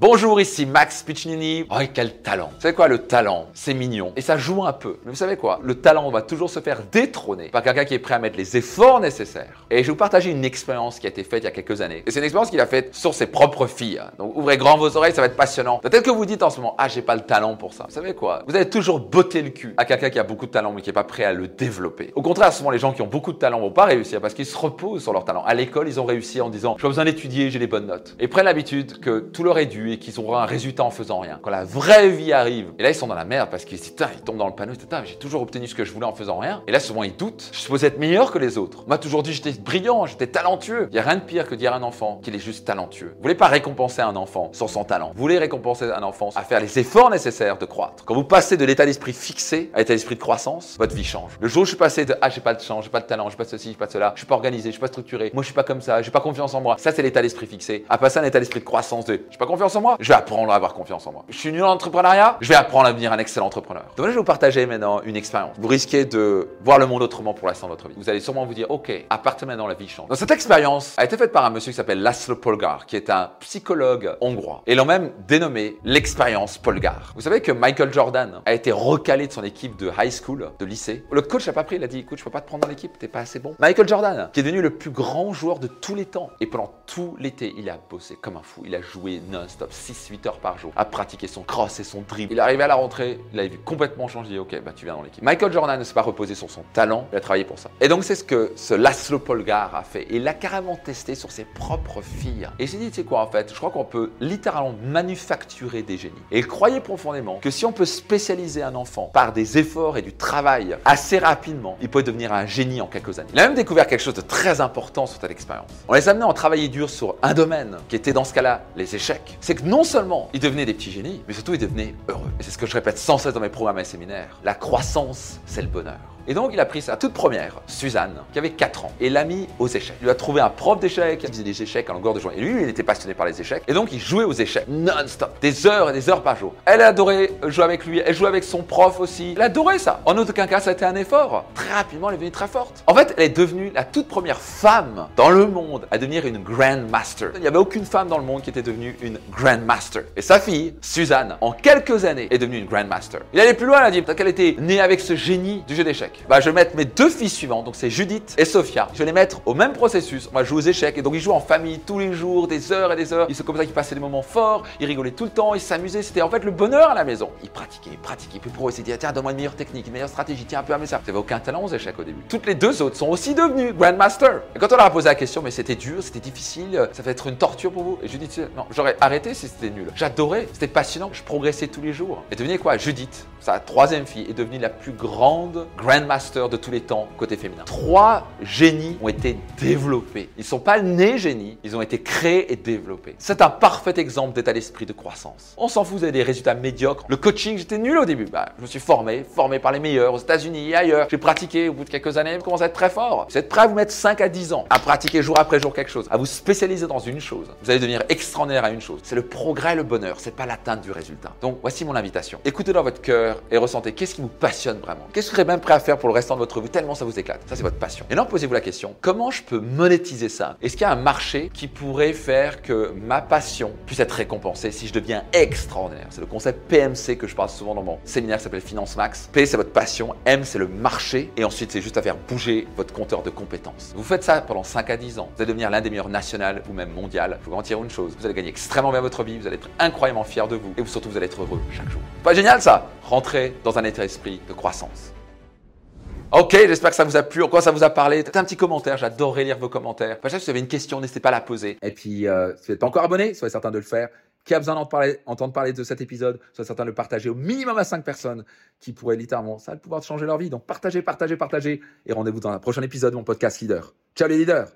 Bonjour, ici Max Piccinini. Oh, quel talent. Vous savez quoi, le talent, c'est mignon. Et ça joue un peu. Mais vous savez quoi, le talent va toujours se faire détrôner par quelqu'un qui est prêt à mettre les efforts nécessaires. Et je vais vous partager une expérience qui a été faite il y a quelques années. Et c'est une expérience qu'il a faite sur ses propres filles. Donc ouvrez grand vos oreilles, ça va être passionnant. Peut-être que vous dites en ce moment, ah, j'ai pas le talent pour ça. Vous savez quoi, vous allez toujours botter le cul à quelqu'un qui a beaucoup de talent mais qui est pas prêt à le développer. Au contraire, souvent les gens qui ont beaucoup de talent vont pas réussir parce qu'ils se reposent sur leur talent. À l'école, ils ont réussi en disant, j'ai pas besoin d'étudier, j'ai les bonnes notes. Et prennent l'habitude que tout leur est dû et qu'ils auront un résultat en faisant rien. Quand la vraie vie arrive, et là ils sont dans la merde parce qu'ils se disent, ils tombent dans le panneau, j'ai toujours obtenu ce que je voulais en faisant rien. Et là souvent ils doutent, je suppose être meilleur que les autres. On m'a toujours dit j'étais brillant, j'étais talentueux. Il n'y a rien de pire que dire à un enfant qu'il est juste talentueux. Vous voulez pas récompenser un enfant sur son talent. Vous voulez récompenser un enfant à faire les efforts nécessaires de croître. Quand vous passez de l'état d'esprit fixé à l'état d'esprit de croissance, votre vie change. Le jour où je suis passé de ah j'ai pas de chance, j'ai pas de talent, j'ai pas ceci, j'ai pas cela, je suis pas organisé, je suis pas structuré, moi je suis pas comme ça, j'ai pas confiance en moi. Ça c'est l'état d'esprit fixé. À passer à un état d'esprit de croissance de j'ai pas confiance moi, je vais apprendre à avoir confiance en moi je suis nul en entrepreneuriat, je vais apprendre à devenir un excellent entrepreneur. Donc là, je vais vous partager maintenant une expérience. Vous risquez de voir le monde autrement pour l'instant de votre vie. Vous allez sûrement vous dire, OK, à partir maintenant, la vie change. Donc cette expérience a été faite par un monsieur qui s'appelle Laszlo Polgar, qui est un psychologue hongrois. Et l'ont même dénommé l'expérience Polgar. Vous savez que Michael Jordan a été recalé de son équipe de high school, de lycée. Le coach n'a pas pris, il a dit, écoute, je peux pas te prendre dans l'équipe, t'es pas assez bon. Michael Jordan, qui est devenu le plus grand joueur de tous les temps. Et pendant tout l'été, il a bossé comme un fou. Il a joué non-stop, 6-8 heures par jour, à pratiquer son cross et son dribble. Il arrivé à la rentrée, il a vu complètement changé. Ok, bah tu viens dans l'équipe. Michael Jordan ne s'est pas reposé sur son talent, il a travaillé pour ça. Et donc c'est ce que ce Laszlo Polgar a fait. Il l'a carrément testé sur ses propres filles. Et s'est dit, tu sais quoi en fait, je crois qu'on peut littéralement manufacturer des génies. Et il croyait profondément que si on peut spécialiser un enfant par des efforts et du travail assez rapidement, il peut devenir un génie en quelques années. Il a même découvert quelque chose de très important sur cette expérience. On les amenait à travailler dur sur un domaine qui était dans ce cas-là les échecs. Que non seulement ils devenaient des petits génies, mais surtout ils devenaient heureux. Et c'est ce que je répète sans cesse dans mes programmes et séminaires. La croissance, c'est le bonheur. Et donc, il a pris sa toute première, Suzanne, qui avait 4 ans, et l'a mis aux échecs. Il lui a trouvé un prof d'échecs, qui faisait des échecs à longueur de journée. Et lui, il était passionné par les échecs. Et donc, il jouait aux échecs non-stop, des heures et des heures par jour. Elle adorait jouer avec lui, elle jouait avec son prof aussi. Elle adorait ça. En aucun cas, ça a été un effort. Très rapidement, elle est devenue très forte. En fait, elle est devenue la toute première femme dans le monde à devenir une Grandmaster. Il n'y avait aucune femme dans le monde qui était devenue une Grandmaster. Et sa fille, Suzanne, en quelques années, est devenue une Grandmaster. Il allait plus loin, elle a dit, qu'elle était née avec ce génie du jeu d'échecs. Bah, je vais mettre mes deux filles suivantes, donc c'est Judith et Sophia. Je vais les mettre au même processus. On va jouer aux échecs et donc ils jouent en famille tous les jours, des heures et des heures. Ils sont comme ça, ils passaient des moments forts, ils rigolaient tout le temps, ils s'amusaient. C'était en fait le bonheur à la maison. Ils pratiquaient, ils pratiquaient. Puis pour eux, ils tiens, donne-moi une meilleure technique, une meilleure stratégie, tiens un peu à ça. Vous aucun talent aux échecs au début. Toutes les deux autres sont aussi devenues Grandmaster. Et quand on leur a posé la question, mais c'était dur, c'était difficile, ça va être une torture pour vous? Et Judith, non, j'aurais arrêté si c'était nul. J'adorais, c'était passionnant, je progressais tous les jours. Et devenez quoi? Judith, sa troisième fille, est devenue la plus grande Grandmaster de tous les temps côté féminin. Trois génies ont été développés. Ils ne sont pas nés génies, ils ont été créés et développés. C'est un parfait exemple d'état d'esprit de croissance. On s'en fout, vous avez des résultats médiocres. Le coaching, j'étais nul au début. Bah, je me suis formé, formé par les meilleurs aux États-Unis et ailleurs. J'ai pratiqué au bout de quelques années, vous commencez à être très fort. Vous êtes prêt à vous mettre 5 à 10 ans à pratiquer jour après jour quelque chose, à vous spécialiser dans une chose. Vous allez devenir extraordinaire à une chose. C'est le progrès et le bonheur, c'est pas l'atteinte du résultat. Donc voici mon invitation. Écoutez dans votre cœur et ressentez qu'est-ce qui vous passionne vraiment. Qu'est-ce que vous serez même prêt à faire pour le restant de votre vie tellement ça vous éclate. Ça c'est votre passion. Et maintenant posez-vous la question, comment je peux monétiser ça? Est-ce qu'il y a un marché qui pourrait faire que ma passion puisse être récompensée si je deviens extraordinaire? C'est le concept PMC que je parle souvent dans mon séminaire qui s'appelle Finance Max. P c'est votre passion, M c'est le marché et ensuite c'est juste à faire bouger votre compteur de compétences. Vous faites ça pendant 5 à 10 ans, vous allez devenir l'un des meilleurs nationaux ou même mondial. Je vous garantir une chose, vous allez gagner extrêmement bien votre vie, vous allez être incroyablement fier de vous et surtout vous allez être heureux chaque jour. Pas génial ça? Rentrez dans un état d'esprit de croissance. Ok, j'espère que ça vous a plu. En quoi ça vous a parlé? Faites un petit commentaire. J'adorerais lire vos commentaires. Enfin, si vous avez une question, n'hésitez pas à la poser. Et puis, euh, si vous n'êtes pas encore abonné, soyez certain de le faire. Qui a besoin d'entendre parler, entendre parler de cet épisode, soyez certain de le partager au minimum à 5 personnes qui pourraient littéralement, ça, pouvoir changer leur vie. Donc, partagez, partagez, partagez. Et rendez-vous dans un prochain épisode de mon podcast Leader. Ciao les leaders